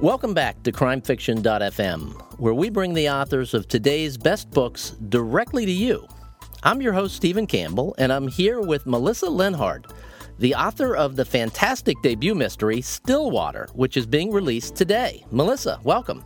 Welcome back to crimefiction.fm, where we bring the authors of today's best books directly to you. I'm your host, Stephen Campbell, and I'm here with Melissa Lenhardt, the author of the fantastic debut mystery Stillwater, which is being released today. Melissa, welcome.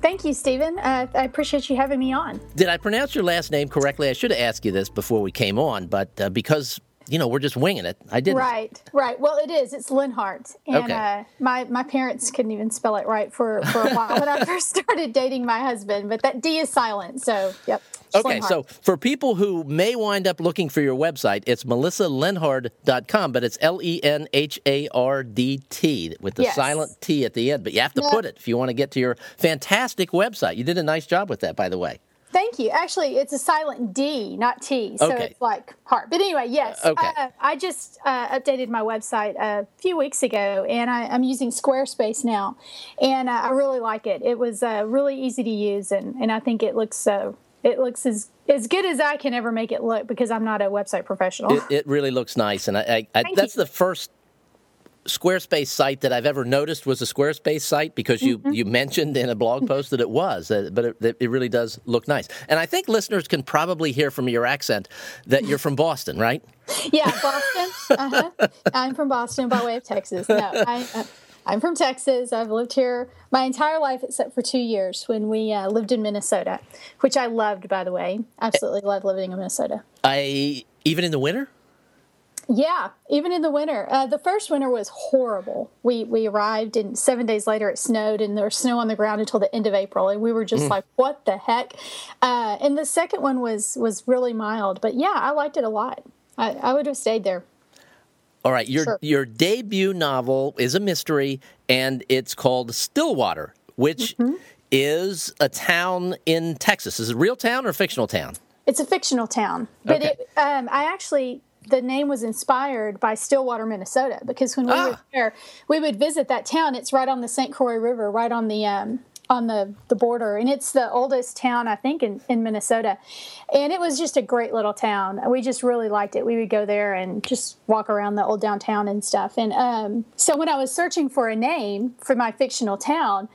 Thank you, Stephen. Uh, I appreciate you having me on. Did I pronounce your last name correctly? I should have asked you this before we came on, but uh, because you know we're just winging it, I didn't. Right, right. Well, it is. It's Lenhart, and okay. uh, my my parents couldn't even spell it right for for a while when I first started dating my husband. But that D is silent, so yep. Okay, so for people who may wind up looking for your website, it's melissalenhardt.com, but it's L E N H A R D T with the yes. silent T at the end. But you have to put it if you want to get to your fantastic website. You did a nice job with that, by the way. Thank you. Actually, it's a silent D, not T. So okay. it's like heart. But anyway, yes. Okay. Uh, I just uh, updated my website a few weeks ago, and I, am using Squarespace now. And uh, I really like it. It was uh, really easy to use, and, and I think it looks so it looks as as good as I can ever make it look because I'm not a website professional. It, it really looks nice, and I, I, I that's you. the first Squarespace site that I've ever noticed was a Squarespace site because you, mm-hmm. you mentioned in a blog post that it was, uh, but it, it, really does look nice. And I think listeners can probably hear from your accent that you're from Boston, right? Yeah, Boston. Uh-huh. I'm from Boston by way of Texas. No, I, uh, I'm from Texas. I've lived here my entire life except for two years when we uh, lived in Minnesota, which I loved, by the way. Absolutely loved living in Minnesota. I even in the winter. Yeah, even in the winter. Uh, the first winter was horrible. We we arrived and seven days later it snowed and there was snow on the ground until the end of April and we were just mm. like, what the heck? Uh, and the second one was was really mild, but yeah, I liked it a lot. I, I would have stayed there. All right, your sure. your debut novel is a mystery, and it's called Stillwater, which mm-hmm. is a town in Texas. Is it a real town or a fictional town? It's a fictional town, but okay. it, um, I actually the name was inspired by Stillwater, Minnesota, because when we ah. were there, we would visit that town. It's right on the St. Croix River, right on the um, on the, the border and it's the oldest town i think in, in minnesota and it was just a great little town we just really liked it we would go there and just walk around the old downtown and stuff and um, so when i was searching for a name for my fictional town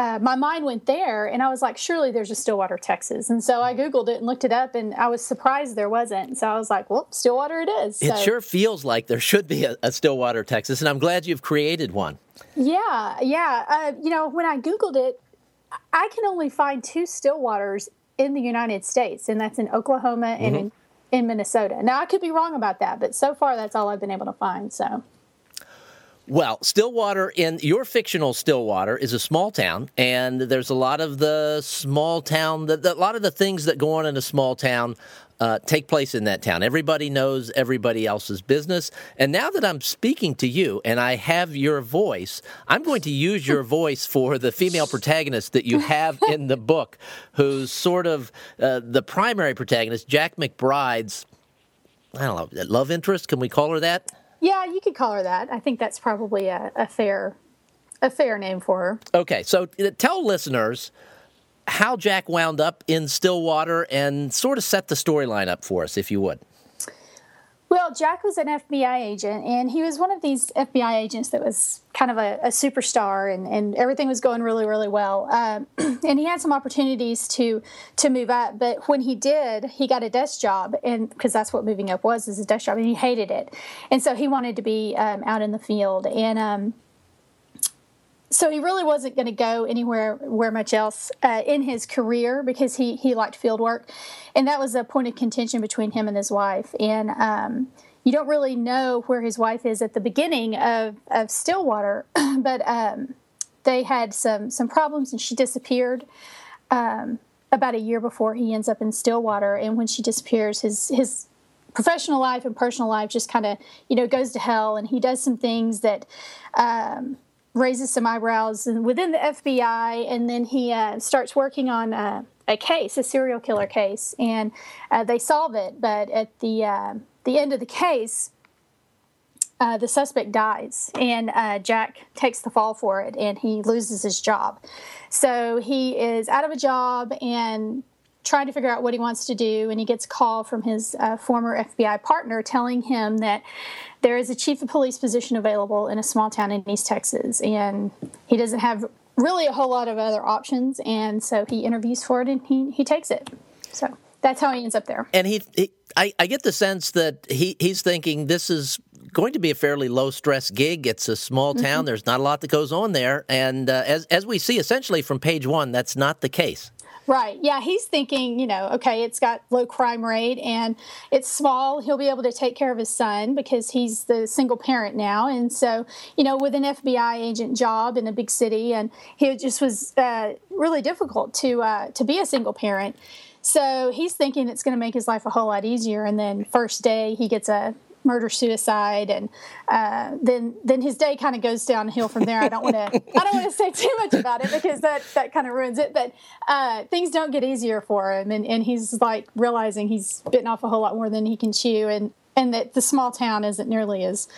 uh, my mind went there and I was like, surely there's a Stillwater, Texas. And so I Googled it and looked it up and I was surprised there wasn't. So I was like, well, Stillwater it is. So. It sure feels like there should be a, a Stillwater, Texas. And I'm glad you've created one. Yeah, yeah. Uh, you know, when I Googled it, I can only find two Stillwaters in the United States, and that's in Oklahoma and mm-hmm. in, in Minnesota. Now, I could be wrong about that, but so far that's all I've been able to find. So. Well, Stillwater in your fictional Stillwater is a small town, and there's a lot of the small town, the, the, a lot of the things that go on in a small town uh, take place in that town. Everybody knows everybody else's business. And now that I'm speaking to you and I have your voice, I'm going to use your voice for the female protagonist that you have in the book, who's sort of uh, the primary protagonist, Jack McBride's, I don't know, love interest. Can we call her that? Yeah, you could call her that. I think that's probably a, a fair a fair name for her. Okay, so uh, tell listeners how Jack wound up in Stillwater and sort of set the storyline up for us, if you would. Well, Jack was an FBI agent, and he was one of these FBI agents that was kind of a, a superstar, and, and everything was going really, really well. Um, and he had some opportunities to to move up, but when he did, he got a desk job, and because that's what moving up was, is a desk job, and he hated it, and so he wanted to be um, out in the field, and um, so he really wasn't going to go anywhere where much else uh, in his career because he he liked field work, and that was a point of contention between him and his wife. And um, you don't really know where his wife is at the beginning of of Stillwater, but um, they had some some problems, and she disappeared. Um, about a year before he ends up in Stillwater, and when she disappears, his his professional life and personal life just kind of you know goes to hell, and he does some things that um, raises some eyebrows within the FBI, and then he uh, starts working on uh, a case, a serial killer case, and uh, they solve it. But at the uh, the end of the case, uh, the suspect dies, and Jack takes the fall for it, and he loses his job. So he is out of a job, and trying to figure out what he wants to do, and he gets a call from his uh, former FBI partner telling him that there is a chief of police position available in a small town in East Texas, and he doesn't have really a whole lot of other options, and so he interviews for it and he, he takes it. So that's how he ends up there. And he, he I, I get the sense that he, he's thinking this is going to be a fairly low stress gig. It's a small town. Mm-hmm. There's not a lot that goes on there, and uh, as as we see essentially from page one, that's not the case. Right. Yeah. He's thinking, you know, okay, it's got low crime rate and it's small. He'll be able to take care of his son because he's the single parent now. And so, you know, with an FBI agent job in a big city, and he just was uh, really difficult to uh, to be a single parent. So he's thinking it's going to make his life a whole lot easier. And then first day he gets a murder suicide and uh, then then his day kind of goes downhill from there. I don't want to i don't want to say too much about it because that that kind of ruins it but uh, things don't get easier for him and, and he's like realizing he's bitten off a whole lot more than he can chew and and that the small town isn't nearly as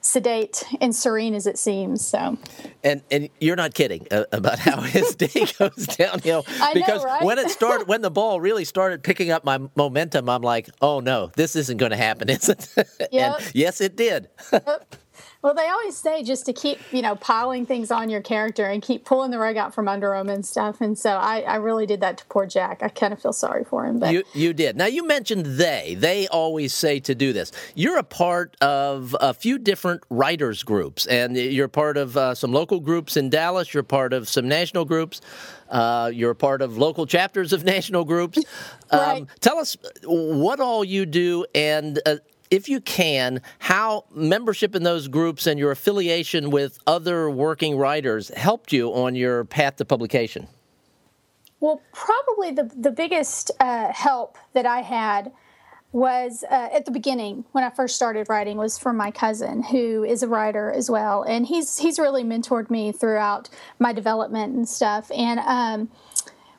sedate and serene as it seems. So, and and you're not kidding uh, about how his day goes downhill because know, right? when it started, when the ball really started picking up my momentum, I'm like, oh no, this isn't going to happen, is it? Yep. and yes, it did. Yep. Well, they always say just to keep, you know, piling things on your character and keep pulling the rug out from under them and stuff. And so I, I really did that to poor Jack. I kind of feel sorry for him. But you, you did. Now you mentioned they. They always say to do this. You're a part of a few different writers groups, and you're part of uh, some local groups in Dallas. You're part of some national groups. Uh, you're a part of local chapters of national groups. Um, right. Tell us what all you do and uh, if you can, how membership in those groups and your affiliation with other working writers helped you on your path to publication. Well, probably the, the biggest uh, help that I had was uh, at the beginning when I first started writing was from my cousin who is a writer as well, and he's he's really mentored me throughout my development and stuff. And um,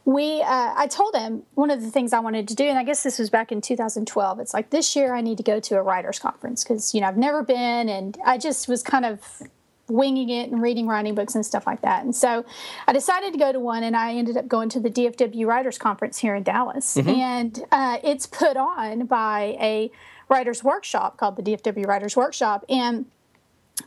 we uh, i told him one of the things i wanted to do and i guess this was back in 2012 it's like this year i need to go to a writers conference because you know i've never been and i just was kind of winging it and reading writing books and stuff like that and so i decided to go to one and i ended up going to the dfw writers conference here in dallas mm-hmm. and uh, it's put on by a writers workshop called the dfw writers workshop and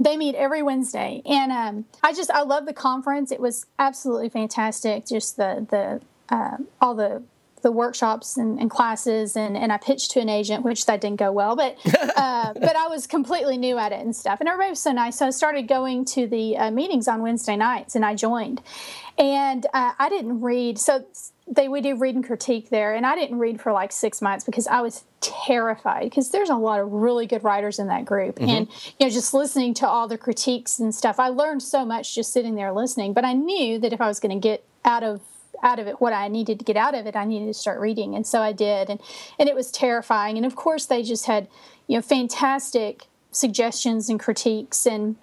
they meet every Wednesday, and um, I just I love the conference. It was absolutely fantastic. Just the the uh, all the the workshops and, and, classes, and, and I pitched to an agent, which that didn't go well, but uh, but I was completely new at it and stuff. And everybody was so nice, so I started going to the uh, meetings on Wednesday nights, and I joined. And uh, I didn't read so they we do read and critique there and i didn't read for like six months because i was terrified because there's a lot of really good writers in that group mm-hmm. and you know just listening to all the critiques and stuff i learned so much just sitting there listening but i knew that if i was going to get out of out of it what i needed to get out of it i needed to start reading and so i did and and it was terrifying and of course they just had you know fantastic suggestions and critiques and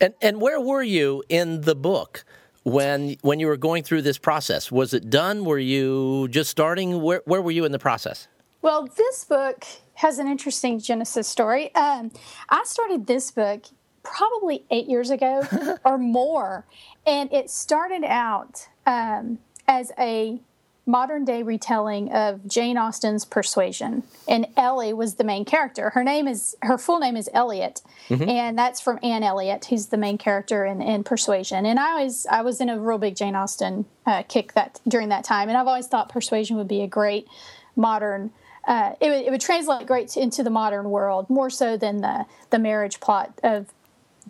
and and where were you in the book when when you were going through this process? Was it done? Were you just starting? Where where were you in the process? Well, this book has an interesting genesis story. Um, I started this book probably eight years ago or more, and it started out um, as a modern day retelling of Jane Austen's Persuasion. And Ellie was the main character. Her name is her full name is Elliot, mm-hmm. and that's from Anne Elliot, who's the main character in, in Persuasion. And I always I was in a real big Jane Austen uh, kick that during that time, and I've always thought Persuasion would be a great modern. Uh, it, would, it would translate great to, into the modern world more so than the the marriage plot of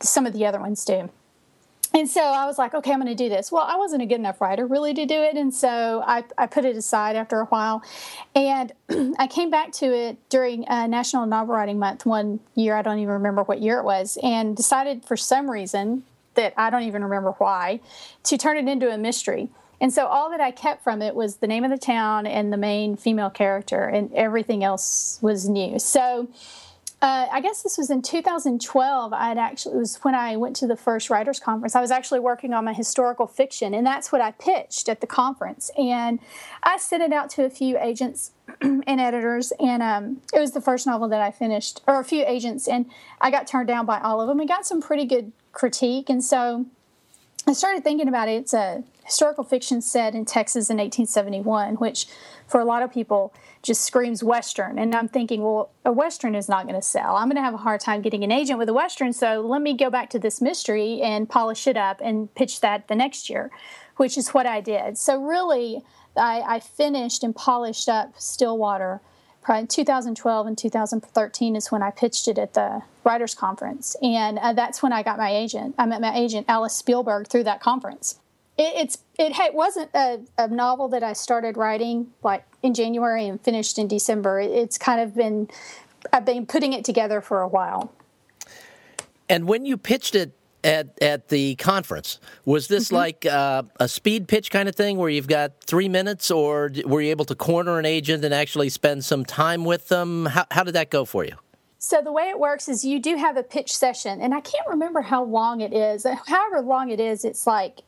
some of the other ones do. And so I was like, okay, I'm going to do this. Well, I wasn't a good enough writer really to do it. And so I, I put it aside after a while. And I came back to it during uh, National Novel Writing Month one year. I don't even remember what year it was. And decided for some reason that I don't even remember why to turn it into a mystery. And so all that I kept from it was the name of the town and the main female character, and everything else was new. So uh, I guess this was in 2012. I had actually it was when I went to the first writers conference. I was actually working on my historical fiction, and that's what I pitched at the conference. And I sent it out to a few agents and editors, and um, it was the first novel that I finished, or a few agents, and I got turned down by all of them. and got some pretty good critique, and so I started thinking about it. It's a historical fiction set in Texas in 1871, which for a lot of people just screams Western. And I'm thinking, well, a Western is not going to sell. I'm going to have a hard time getting an agent with a Western. So let me go back to this mystery and polish it up and pitch that the next year, which is what I did. So really, I, I finished and polished up Stillwater. Probably 2012 and 2013 is when I pitched it at the writers conference, and uh, that's when I got my agent. I met my agent Alice Speilburg through that conference it, it's it wasn't a, a, novel that I started writing like in January and finished in December. It's kind of been I've been putting it together for a while. And when you pitched it at at the conference, was this mm-hmm. like uh, a speed pitch kind of thing where you've got three minutes, or were you able to corner an agent and actually spend some time with them? How, how did that go for you? So the way it works is you do have a pitch session, and I can't remember how long it is. However long it is, it's like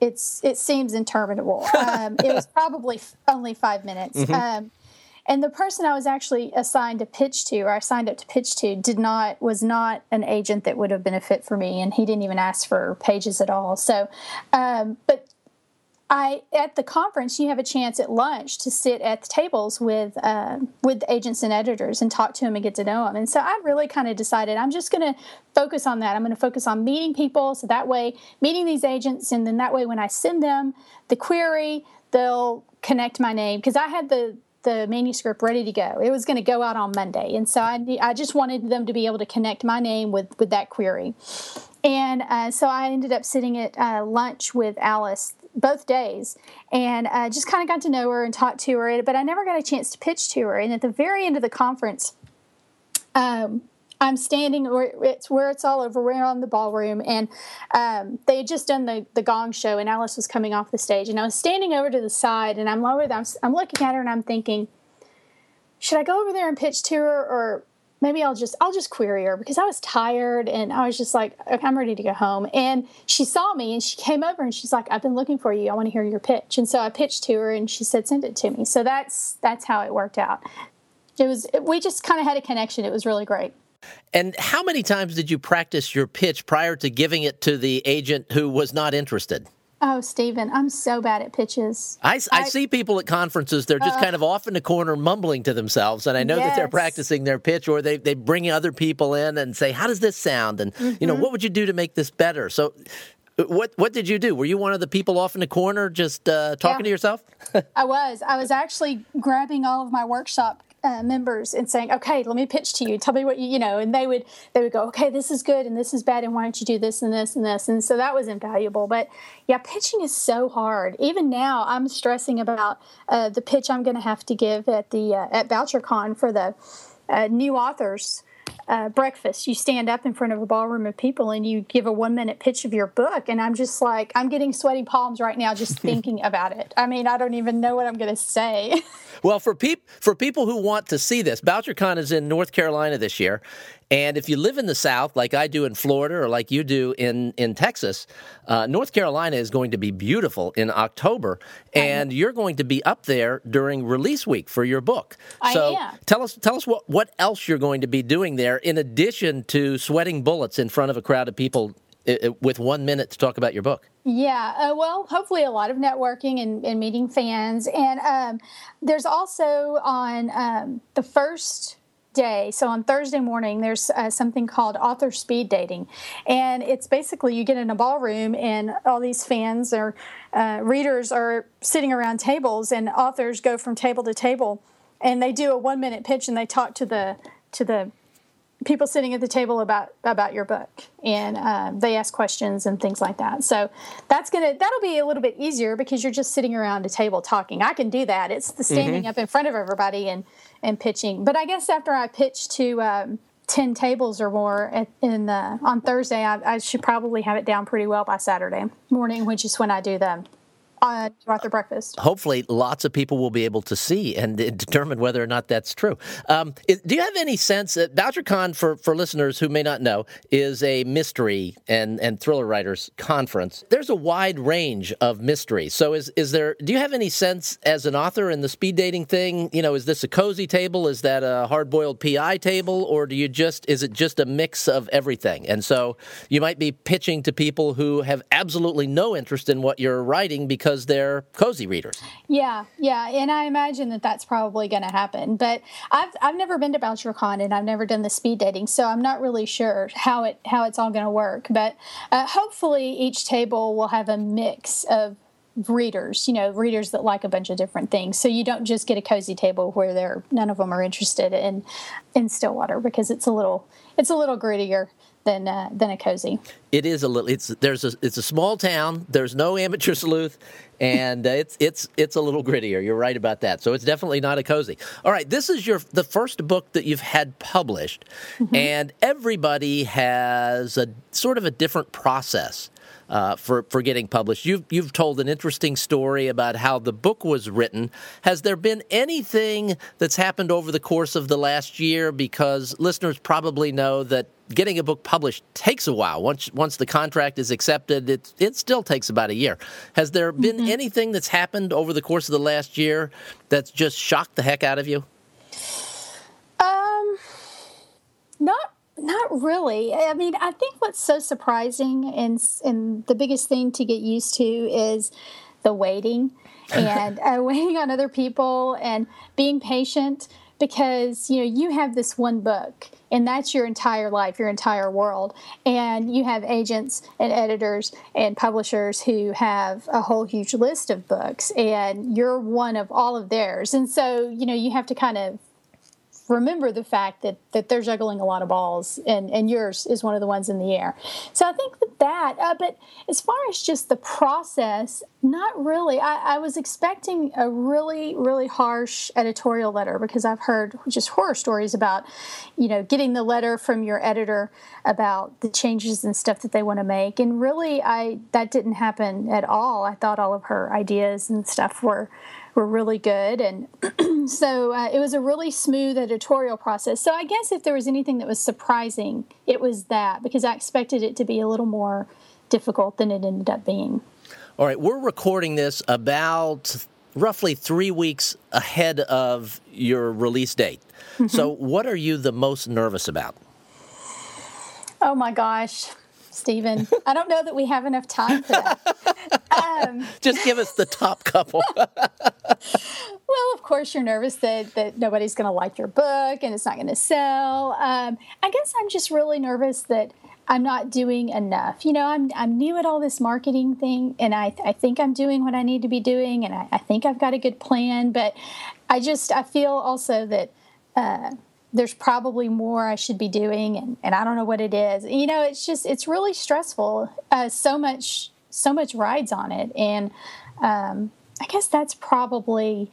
it's it seems interminable. Um, it was probably only five minutes. Mm-hmm. Um, and the person I was actually assigned to pitch to, or I signed up to pitch to, did not was not an agent that would have been a fit for me, and he didn't even ask for pages at all. So, um, but I at the conference you have a chance at lunch to sit at the tables with uh, with agents and editors and talk to them and get to know them. And so I really kind of decided I'm just going to focus on that. I'm going to focus on meeting people, so that way meeting these agents, and then that way when I send them the query, they'll connect my name because I had the the manuscript ready to go. It was going to go out on Monday, and so I I just wanted them to be able to connect my name with with that query. And uh, so I ended up sitting at uh, lunch with Alice both days and uh, just kind of got to know her and talked to her. But I never got a chance to pitch to her. And at the very end of the conference, um, I'm standing where it's where it's all over. We're on the ballroom, and um, they had just done the the gong show, and Alice was coming off the stage, and I was standing over to the side, and I'm lower. I'm, I'm looking at her, and I'm thinking, should I go over there and pitch to her, or maybe I'll just I'll just query her because I was tired and I was just like okay, I'm ready to go home. And she saw me and she came over and she's like I've been looking for you. I want to hear your pitch. And so I pitched to her and she said send it to me. So that's that's how it worked out. It was we just kind of had a connection. It was really great. And how many times did you practice your pitch prior to giving it to the agent who was not interested Oh, Stephen, I'm so bad at pitches. I, I, I see people at conferences, they're just uh, kind of off in the corner mumbling to themselves. And I know yes. that they're practicing their pitch or they, they bring other people in and say, How does this sound? And, mm-hmm. you know, mm-hmm. what would you do to make this better? So, uh, what what did you do? Were you one of the people off in the corner just uh, talking yeah. to yourself? I was. I was actually grabbing all of my workshop uh, members and saying, "Okay, let me pitch to you. Tell me what you you know." And they would they would go, "Okay, this is good and this is bad, and why don't you do this and this and this?" And so that was invaluable. But yeah, pitching is so hard. Even now, I'm stressing about uh, the pitch I'm going to have to give at the uh, at BoucherCon for the uh, new authors uh, breakfast. You stand up in front of a ballroom of people and you give a one minute pitch of your book. And I'm just like, I'm getting sweaty palms right now just thinking about it. I mean, I don't even know what I'm going to say. well, for, peop- for people who want to see this, BoucherCon is in North Carolina this year. And if you live in the South, like I do in Florida or like you do in, in Texas, uh, North Carolina is going to be beautiful in October. And you're going to be up there during release week for your book. So I am. tell us, tell us what, what else you're going to be doing there in addition to sweating bullets in front of a crowd of people with one minute to talk about your book. Yeah, uh, well, hopefully a lot of networking and, and meeting fans. And um, there's also on um, the first day. So on Thursday morning, there's uh, something called author speed dating, and it's basically you get in a ballroom and all these fans or uh, readers are sitting around tables, and authors go from table to table, and they do a one minute pitch and they talk to the to the people sitting at the table about about your book. And um, they ask questions and things like that. So that's gonna that'll be a little bit easier because you're just sitting around a table talking. I can do that. It's the standing mm-hmm. up in front of everybody and and pitching. But i guess after i pitch to um, 10 tables or more at, in the, on thursday I, I should probably have it down pretty well by saturday morning which is when i do the on Arthur Breakfast. Hopefully, lots of people will be able to see and determine whether or not that's true. Um, do you have any sense that BoucherCon, for, for listeners who may not know, is a mystery and, and thriller writers conference? There's a wide range of mysteries. So, is, is there, do you have any sense as an author in the speed dating thing? You know, is this a cozy table? Is that a hard boiled PI table? Or do you just, is it just a mix of everything? And so you might be pitching to people who have absolutely no interest in what you're writing because because they're cozy readers. Yeah, yeah, and I imagine that that's probably going to happen. But I've I've never been to BoucherCon and I've never done the speed dating, so I'm not really sure how it how it's all going to work. But uh, hopefully, each table will have a mix of readers, you know, readers that like a bunch of different things. So you don't just get a cozy table where they're none of them are interested in in Stillwater because it's a little it's a little grittier than uh, than a cozy. It is a little. It's there's a it's a small town. There's no amateur sleuth, and uh, it's it's it's a little grittier. You're right about that. So it's definitely not a cozy. All right, this is your the first book that you've had published, mm-hmm. and everybody has a sort of a different process uh, for for getting published. You've you've told an interesting story about how the book was written. Has there been anything that's happened over the course of the last year? Because listeners probably know that getting a book published takes a while. Once once the contract is accepted, it it still takes about a year. Has there been mm-hmm. anything that's happened over the course of the last year that's just shocked the heck out of you? Um, not not really. I mean, I think what's so surprising and and the biggest thing to get used to is the waiting and uh, waiting on other people and being patient because you know you have this one book and that's your entire life your entire world. And you have agents and editors and publishers who have a whole huge list of books and you're one of all of theirs. And so you know you have to kind of remember the fact that that they're juggling a lot of balls and and yours is one of the ones in the air. So i think that that uh, but as far as just the process not really. I, I was expecting a really really harsh editorial letter because i've heard just horror stories about you know getting the letter from your editor about the changes and stuff that they want to make. And really i that didn't happen at all. I thought all of her ideas and stuff were were really good. And so uh, it was a really smooth editorial process. So I guess if there was anything that was surprising, it was that because I expected it to be a little more difficult than it ended up being. All right, we're recording this about roughly three weeks ahead of your release date. Mm-hmm. So, what are you the most nervous about? Oh my gosh. Stephen. I don't know that we have enough time for that. Um, Just give us the top couple. well, of course, you're nervous that, that nobody's going to like your book and it's not going to sell. Um, I guess I'm just really nervous that I'm not doing enough. You know, I'm, I'm new at all this marketing thing, and I, I think I'm doing what I need to be doing, and I, I think I've got a good plan, but I just, I feel also that. Uh, there's probably more I should be doing, and, and I don't know what it is. You know, it's just it's really stressful. Uh, so much so much rides on it, and um, I guess that's probably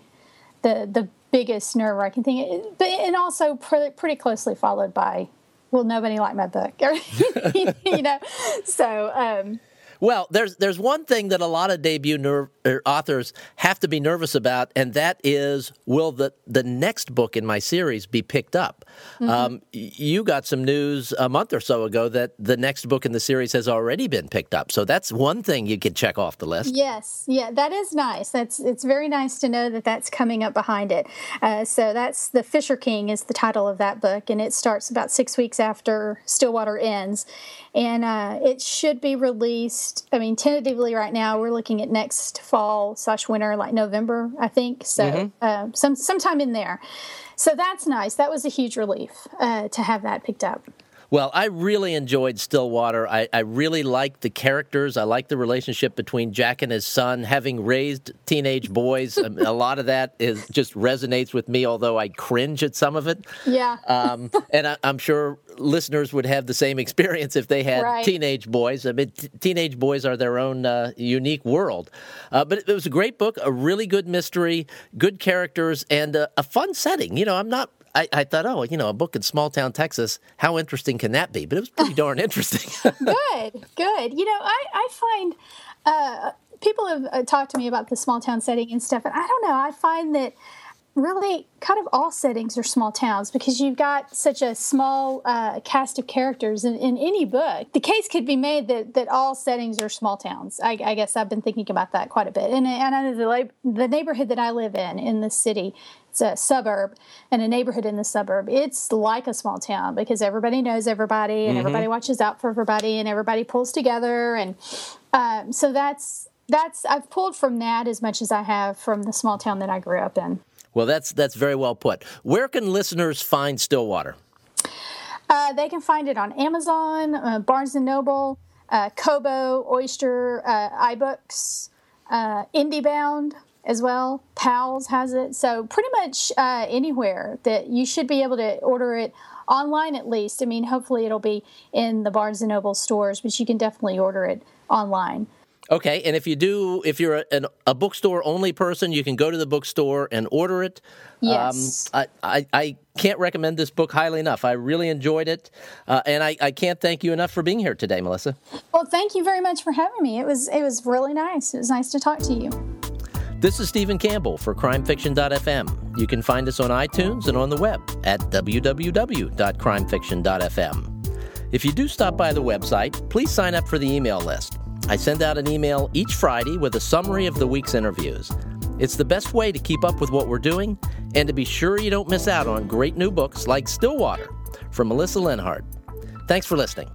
the the biggest nerve wracking thing. But and also pre- pretty closely followed by, well, nobody liked my book, you know. So um, well, there's there's one thing that a lot of debut ner- er, authors have to be nervous about, and that is will the the next book in my series be picked up? Mm-hmm. Um, you got some news a month or so ago that the next book in the series has already been picked up, so that's one thing you can check off the list. Yes, yeah, that is nice. That's it's very nice to know that that's coming up behind it. Uh, so that's the Fisher King is the title of that book, and it starts about six weeks after Stillwater ends, and uh, it should be released I mean, tentatively right now, we're looking at next fall slash winter, like November, I think. So mm-hmm. uh, some sometime in there. So that's nice. That was a huge relief uh, to have that picked up. Well, I really enjoyed Stillwater. I, I really liked the characters. I liked the relationship between Jack and his son. Having raised teenage boys, a, a lot of that is just resonates with me. Although I cringe at some of it. Yeah. Um, and I, am sure listeners would have the same experience if they had right. teenage boys. I mean, t- teenage boys are their own uh, unique world. Uh, but it, it, was a great book, a really good mystery, good characters, and a, a fun setting. You know, I'm not I, I, thought, oh, you know, a book in small town Texas, how interesting can that be? But it was pretty darn interesting. good, good. You know, I, I find uh, people have uh, talked to me about the small town setting and stuff, and I don't know. I find that really kind of all settings are small towns because you've got such a small uh, cast of characters in, in, any book. The case could be made that, that all settings are small towns. I, I guess I've been thinking about that quite a bit. And, and I know the, the neighborhood that I live in, in the city, suburb and a neighborhood in the suburb. It's like a small town because everybody knows everybody and mm-hmm. everybody watches out for everybody and everybody pulls together. And um, so that's that's I've pulled from that as much as I have from the small town that I grew up in. Well, that's that's very well put. Where can listeners find Stillwater? Uh, they can find it on Amazon, uh, Barnes and Noble, uh, Kobo, Oyster, uh, iBooks, uh, IndieBound as well. Powell's has it. So pretty much uh, anywhere that you should be able to order it online at least. I mean, hopefully it'll be in the Barnes and Noble stores, but you can definitely order it online. Okay, and if you do, if you're a, a, bookstore only person, you can go to the bookstore and order it. Yes. Um, I, I, I, can't recommend this book highly enough. I really enjoyed it, uh, and I, I can't thank you enough for being here today, Melissa. Well, thank you very much for having me. It was it was really nice. It was nice to talk to you. This is Stephen Campbell for CrimeFiction.fm. You can find us on iTunes and on the web at www.crimefiction.fm. If you do stop by the website, please sign up for the email list. I send out an email each Friday with a summary of the week's interviews. It's the best way to keep up with what we're doing and to be sure you don't miss out on great new books like Stillwater from Melissa Lenhardt. Thanks for listening.